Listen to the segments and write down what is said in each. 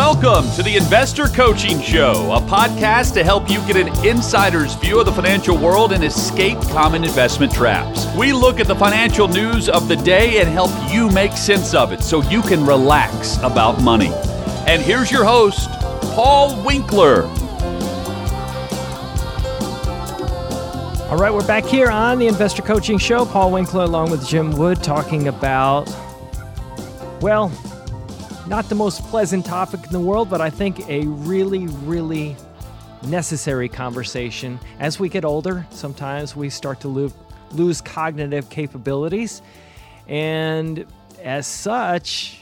Welcome to the Investor Coaching Show, a podcast to help you get an insider's view of the financial world and escape common investment traps. We look at the financial news of the day and help you make sense of it so you can relax about money. And here's your host, Paul Winkler. All right, we're back here on the Investor Coaching Show. Paul Winkler along with Jim Wood talking about, well, not the most pleasant topic in the world, but I think a really, really necessary conversation. As we get older, sometimes we start to lose, lose cognitive capabilities. And as such,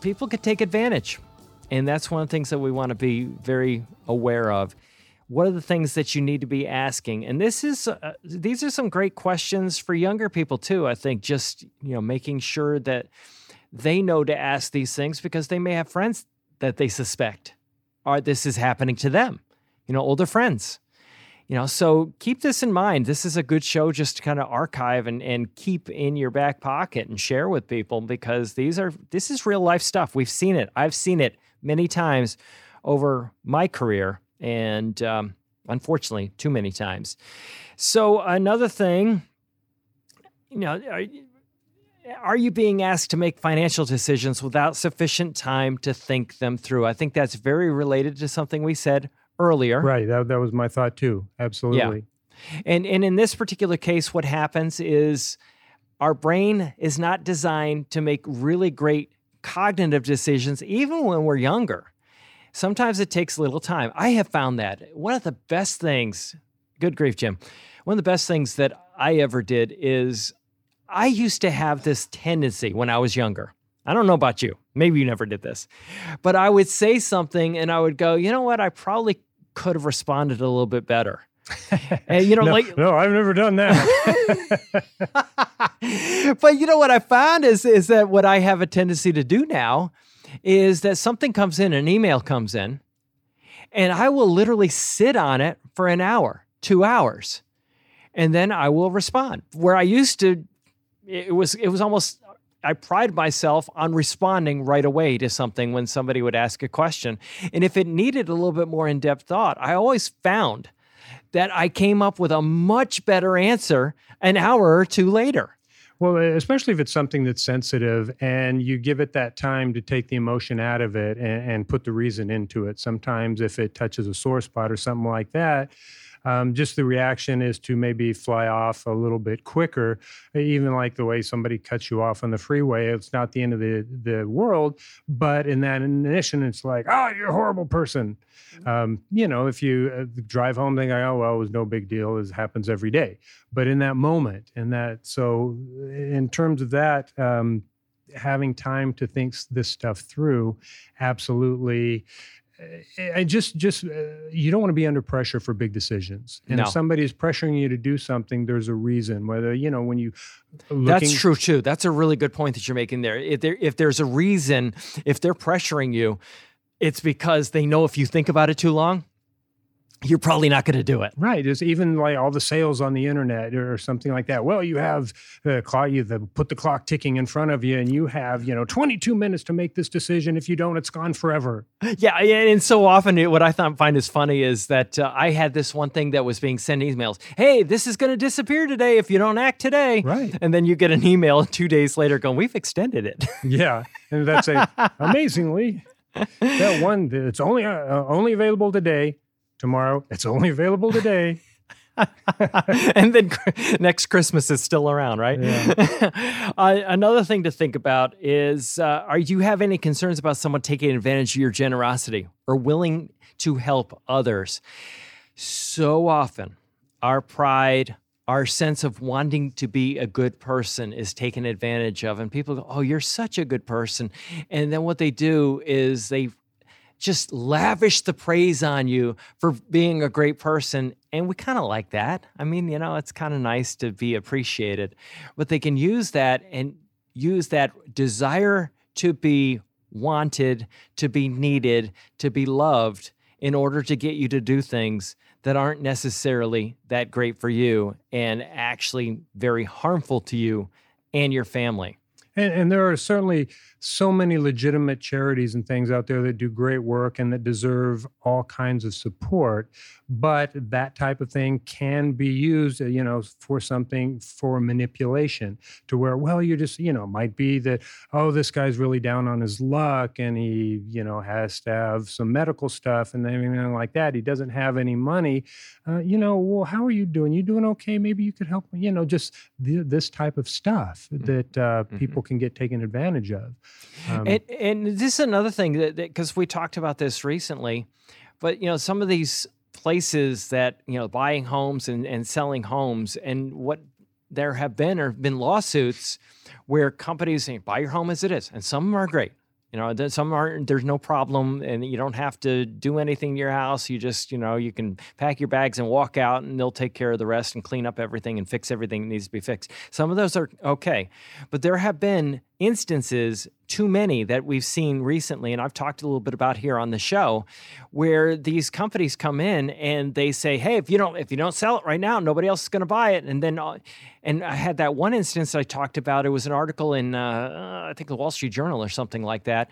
people could take advantage. And that's one of the things that we want to be very aware of. What are the things that you need to be asking? And this is uh, these are some great questions for younger people too. I think just you know making sure that they know to ask these things because they may have friends that they suspect are this is happening to them, you know, older friends. You know, so keep this in mind. This is a good show just to kind of archive and, and keep in your back pocket and share with people because these are this is real life stuff. We've seen it. I've seen it many times over my career, and um, unfortunately, too many times. So another thing, you know, are you being asked to make financial decisions without sufficient time to think them through? I think that's very related to something we said earlier. Right. That, that was my thought too. Absolutely. Yeah. And, and in this particular case, what happens is our brain is not designed to make really great cognitive decisions, even when we're younger. Sometimes it takes a little time. I have found that one of the best things, good grief, Jim, one of the best things that I ever did is I used to have this tendency when I was younger. I don't know about you. Maybe you never did this. But I would say something and I would go, you know what? I probably could have responded a little bit better. and you know, no, like no, I've never done that. but you know what I found is is that what I have a tendency to do now is that something comes in, an email comes in, and I will literally sit on it for an hour, two hours, and then I will respond. Where I used to it was it was almost I pride myself on responding right away to something when somebody would ask a question. And if it needed a little bit more in depth thought, I always found that I came up with a much better answer an hour or two later. Well, especially if it's something that's sensitive and you give it that time to take the emotion out of it and, and put the reason into it. Sometimes, if it touches a sore spot or something like that, um, just the reaction is to maybe fly off a little bit quicker. Even like the way somebody cuts you off on the freeway, it's not the end of the, the world. But in that ignition, it's like, oh, you're a horrible person. Mm-hmm. Um, you know, if you uh, drive home thinking, oh, well, it was no big deal, it happens every day. But in that moment, in that, so in terms of that, um, having time to think this stuff through absolutely I just just uh, you don't want to be under pressure for big decisions. And no. if somebody is pressuring you to do something, there's a reason. Whether you know when you looking... that's true too. That's a really good point that you're making there. If there if there's a reason, if they're pressuring you, it's because they know if you think about it too long, you're probably not going to do it. Right. There's even like all the sales on the internet or something like that. Well, you have the clock, you the, put the clock ticking in front of you, and you have you know 22 minutes to make this decision. If you don't, it's gone forever. Yeah, and so often what I find is funny is that uh, I had this one thing that was being sent emails. Hey, this is going to disappear today if you don't act today. Right. And then you get an email two days later going, "We've extended it." yeah, and that's a amazingly that one. It's only uh, only available today tomorrow. It's only available today. and then next Christmas is still around, right? Yeah. uh, another thing to think about is: uh, Are you have any concerns about someone taking advantage of your generosity or willing to help others? So often, our pride, our sense of wanting to be a good person is taken advantage of, and people go, "Oh, you're such a good person," and then what they do is they just lavish the praise on you for being a great person. And we kind of like that. I mean, you know, it's kind of nice to be appreciated, but they can use that and use that desire to be wanted, to be needed, to be loved in order to get you to do things that aren't necessarily that great for you and actually very harmful to you and your family. And, and there are certainly so many legitimate charities and things out there that do great work and that deserve all kinds of support. But that type of thing can be used, uh, you know, for something for manipulation to where, well, you just, you know, might be that, oh, this guy's really down on his luck and he, you know, has to have some medical stuff and everything like that. He doesn't have any money. Uh, you know, well, how are you doing? You doing okay? Maybe you could help, me, you know, just the, this type of stuff mm-hmm. that uh, mm-hmm. People can get taken advantage of. Um, and, and this is another thing that because we talked about this recently, but you know some of these places that you know buying homes and, and selling homes and what there have been or been lawsuits where companies say buy your home as it is and some of them are great you know, some aren't. There's no problem, and you don't have to do anything to your house. You just, you know, you can pack your bags and walk out, and they'll take care of the rest and clean up everything and fix everything that needs to be fixed. Some of those are okay, but there have been instances too many that we've seen recently, and I've talked a little bit about here on the show, where these companies come in and they say, "Hey, if you don't if you don't sell it right now, nobody else is going to buy it." And then, uh, and I had that one instance I talked about. It was an article in uh, I think the Wall Street Journal or something like that,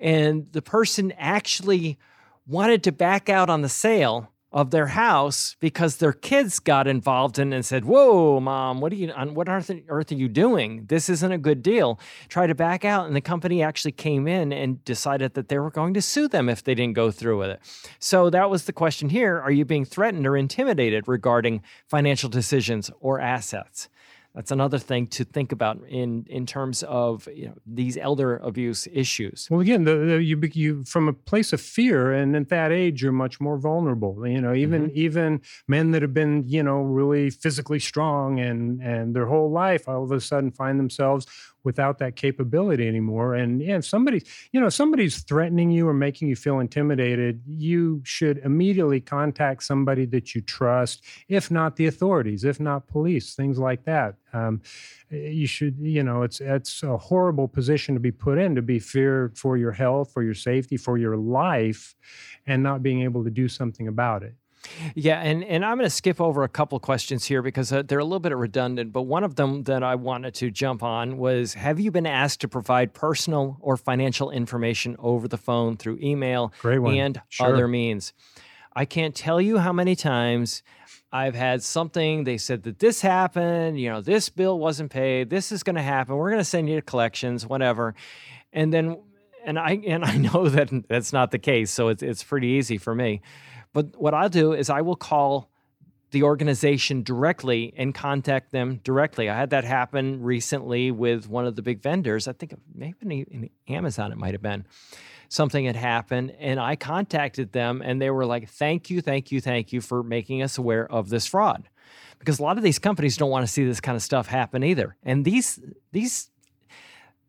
and the person actually wanted to back out on the sale of their house because their kids got involved in and said, "Whoa, mom, what are you? on What on earth are you doing? This isn't a good deal." Try to back out, and the company actually came in and decided that they were going to sue them if they didn't go through with it. So that was the question here: Are you being threatened or intimidated regarding financial decisions or assets? That's another thing to think about in in terms of you know, these elder abuse issues. Well, again, the, the, you you from a place of fear, and at that age, you're much more vulnerable. You know, even mm-hmm. even men that have been you know really physically strong and and their whole life, all of a sudden find themselves without that capability anymore. And yeah, if somebody, you know, somebody's threatening you or making you feel intimidated, you should immediately contact somebody that you trust, if not the authorities, if not police, things like that. Um, you should, you know, it's it's a horrible position to be put in to be feared for your health, for your safety, for your life, and not being able to do something about it. Yeah, and, and I'm going to skip over a couple questions here because uh, they're a little bit redundant. But one of them that I wanted to jump on was Have you been asked to provide personal or financial information over the phone through email and sure. other means? I can't tell you how many times I've had something, they said that this happened, you know, this bill wasn't paid, this is going to happen, we're going to send you to collections, whatever. And then, and I, and I know that that's not the case. So it's, it's pretty easy for me. But what I'll do is I will call the organization directly and contact them directly. I had that happen recently with one of the big vendors. I think maybe in Amazon it might have been. Something had happened, and I contacted them, and they were like, "Thank you, thank you, thank you for making us aware of this fraud." Because a lot of these companies don't want to see this kind of stuff happen either. And these these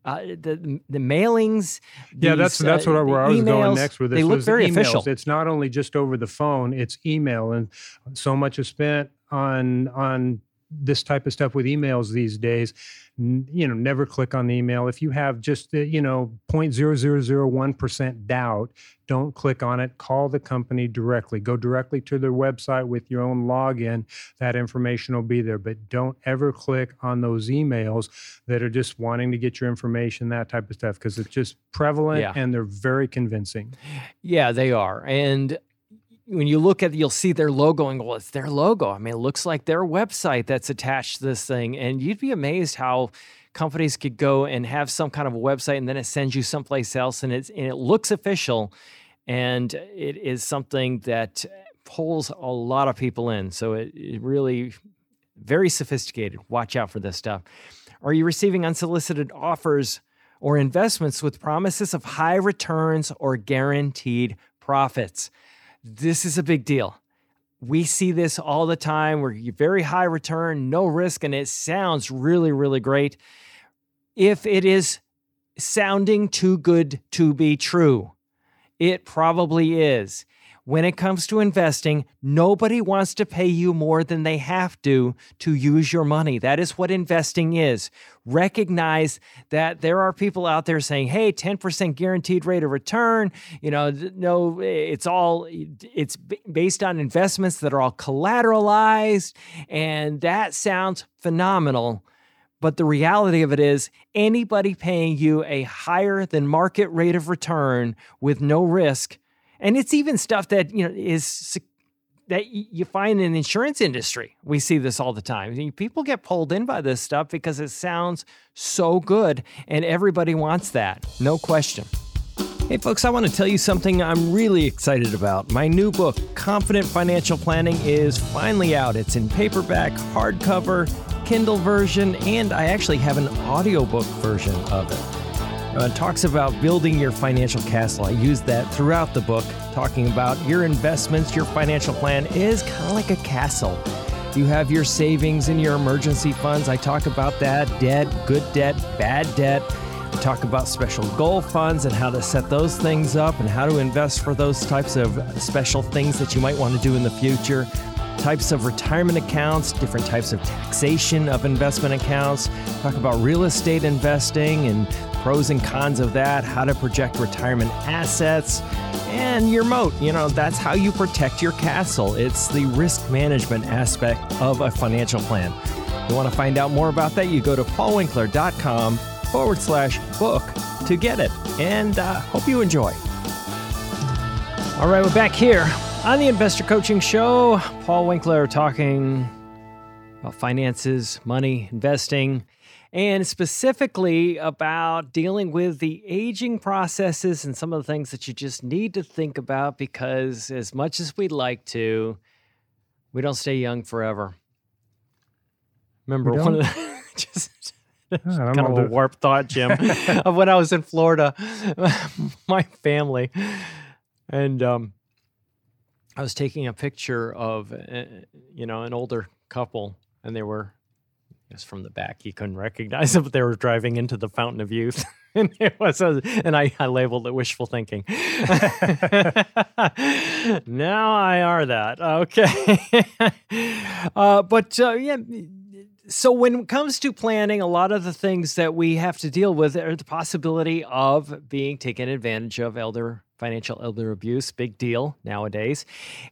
uh, the the mailings. These, yeah, that's that's what I, where I was going next with this. They look very emails. official. It's not only just over the phone; it's email, and so much is spent on on this type of stuff with emails these days you know never click on the email. If you have just the, you know 0.0001% doubt don't click on it. Call the company directly. Go directly to their website with your own login. That information will be there. But don't ever click on those emails that are just wanting to get your information that type of stuff because it's just prevalent yeah. and they're very convincing. Yeah they are. And when you look at you'll see their logo and well, it's their logo. I mean, it looks like their website that's attached to this thing. And you'd be amazed how companies could go and have some kind of a website and then it sends you someplace else and, it's, and it looks official. And it is something that pulls a lot of people in. So it, it really very sophisticated. Watch out for this stuff. Are you receiving unsolicited offers or investments with promises of high returns or guaranteed profits? This is a big deal. We see this all the time where you very high return, no risk, and it sounds really, really great. If it is sounding too good to be true, it probably is when it comes to investing, nobody wants to pay you more than they have to to use your money. That is what investing is. Recognize that there are people out there saying, "Hey, 10% guaranteed rate of return, you know, no it's all it's based on investments that are all collateralized and that sounds phenomenal." But the reality of it is, anybody paying you a higher than market rate of return with no risk, and it's even stuff that you know is that you find in the insurance industry. We see this all the time. People get pulled in by this stuff because it sounds so good, and everybody wants that, no question. Hey, folks, I want to tell you something I'm really excited about. My new book, Confident Financial Planning, is finally out. It's in paperback, hardcover, Kindle version, and I actually have an audiobook version of it. Uh, talks about building your financial castle. I use that throughout the book, talking about your investments, your financial plan is kind of like a castle. You have your savings and your emergency funds. I talk about that debt, good debt, bad debt. We talk about special goal funds and how to set those things up and how to invest for those types of special things that you might want to do in the future. Types of retirement accounts, different types of taxation of investment accounts. Talk about real estate investing and pros and cons of that, how to project retirement assets, and your moat. You know, that's how you protect your castle. It's the risk management aspect of a financial plan. You want to find out more about that? You go to paulwinkler.com forward slash book to get it. And uh, hope you enjoy. All right, we're back here on the Investor Coaching Show. Paul Winkler talking about finances, money, investing, and specifically about dealing with the aging processes and some of the things that you just need to think about because, as much as we'd like to, we don't stay young forever. Remember one of the just kind of a warped thought, Jim, of when I was in Florida, my family, and um, I was taking a picture of, uh, you know, an older couple, and they were, I guess from the back, He couldn't recognize them, but they were driving into the Fountain of Youth. and it was, and I, I labeled it wishful thinking. now I are that. Okay. uh, but uh, yeah so when it comes to planning, a lot of the things that we have to deal with are the possibility of being taken advantage of elder financial elder abuse big deal nowadays.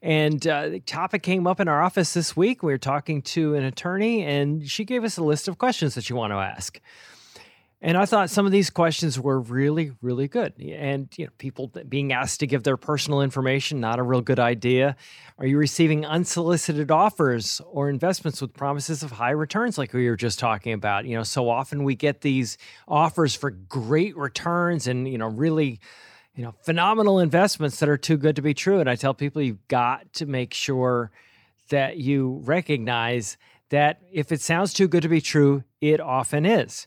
And uh, the topic came up in our office this week. We were talking to an attorney and she gave us a list of questions that you want to ask and I thought some of these questions were really, really good. And you know, people being asked to give their personal information, not a real good idea. Are you receiving unsolicited offers or investments with promises of high returns, like we were just talking about? You know, so often we get these offers for great returns and you know, really, you know, phenomenal investments that are too good to be true. And I tell people you've got to make sure that you recognize that if it sounds too good to be true, it often is.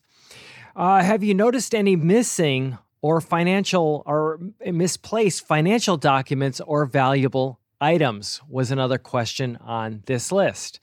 Uh, have you noticed any missing or financial or misplaced financial documents or valuable items? Was another question on this list.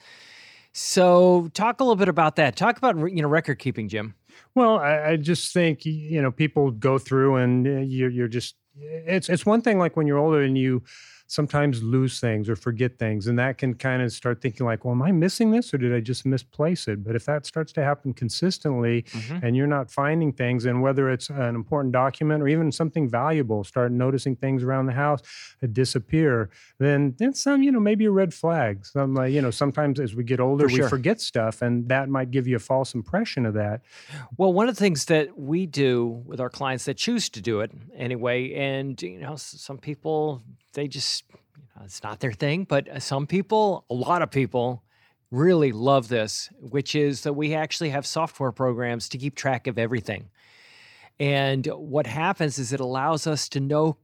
So, talk a little bit about that. Talk about you know record keeping, Jim. Well, I, I just think you know people go through and uh, you're, you're just it's it's one thing like when you're older and you sometimes lose things or forget things. And that can kind of start thinking, like, well, am I missing this or did I just misplace it? But if that starts to happen consistently mm-hmm. and you're not finding things, and whether it's an important document or even something valuable, start noticing things around the house that disappear, then it's some, you know, maybe a red flag. Some, like, you know, sometimes as we get older, sure. we forget stuff and that might give you a false impression of that. Well, one of the things that we do with our clients that choose to do it anyway, and, you know, some people they just you know, it's not their thing. But uh, some people, a lot of people, really love this, which is that we actually have software programs to keep track of everything. And what happens is it allows us to know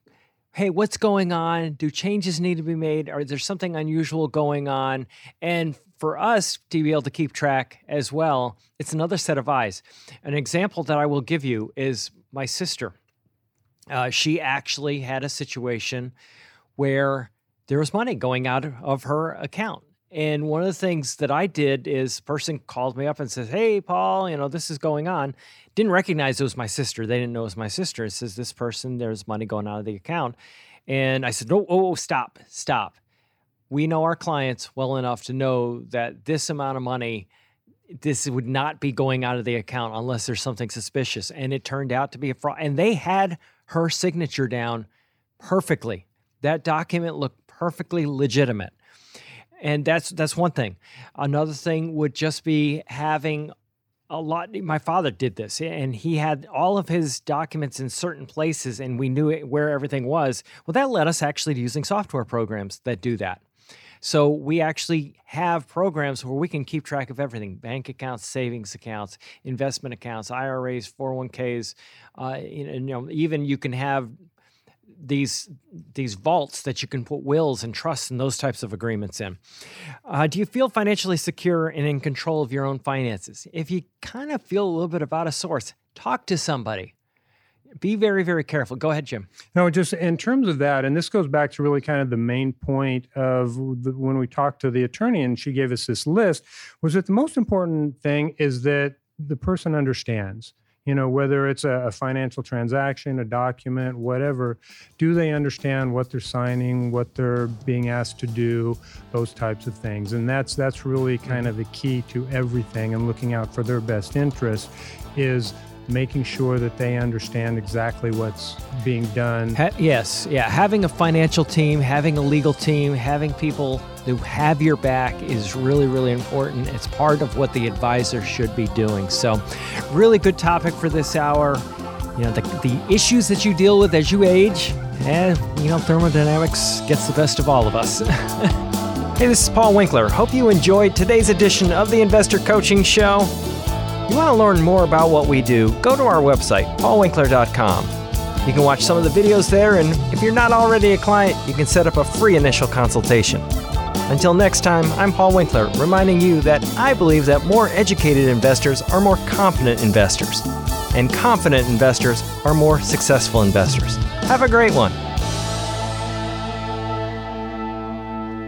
hey, what's going on? Do changes need to be made? Or is there something unusual going on? And for us to be able to keep track as well, it's another set of eyes. An example that I will give you is my sister. Uh, she actually had a situation where there was money going out of her account. And one of the things that I did is person called me up and says, Hey, Paul, you know, this is going on. Didn't recognize it was my sister. They didn't know it was my sister. It says, This person, there's money going out of the account. And I said, No, oh, oh, stop, stop. We know our clients well enough to know that this amount of money, this would not be going out of the account unless there's something suspicious. And it turned out to be a fraud. And they had her signature down perfectly that document looked perfectly legitimate. And that's that's one thing. Another thing would just be having a lot my father did this and he had all of his documents in certain places and we knew where everything was well that led us actually to using software programs that do that so we actually have programs where we can keep track of everything bank accounts, savings accounts, investment accounts, IRAs, 401ks. Uh, you know, even you can have these these vaults that you can put wills and trusts and those types of agreements in. Uh, do you feel financially secure and in control of your own finances? If you kind of feel a little bit about a source, talk to somebody be very, very careful. Go ahead, Jim. No, just in terms of that, and this goes back to really kind of the main point of the, when we talked to the attorney and she gave us this list, was that the most important thing is that the person understands. You know, whether it's a, a financial transaction, a document, whatever, do they understand what they're signing, what they're being asked to do, those types of things? And that's that's really mm-hmm. kind of the key to everything and looking out for their best interest is making sure that they understand exactly what's being done. Ha- yes, yeah. Having a financial team, having a legal team, having people who have your back is really, really important. It's part of what the advisor should be doing. So, really good topic for this hour. You know, the, the issues that you deal with as you age, and, you know, thermodynamics gets the best of all of us. hey, this is Paul Winkler. Hope you enjoyed today's edition of the Investor Coaching Show. You want to learn more about what we do, go to our website, paulwinkler.com. You can watch some of the videos there, and if you're not already a client, you can set up a free initial consultation. Until next time, I'm Paul Winkler, reminding you that I believe that more educated investors are more confident investors, and confident investors are more successful investors. Have a great one.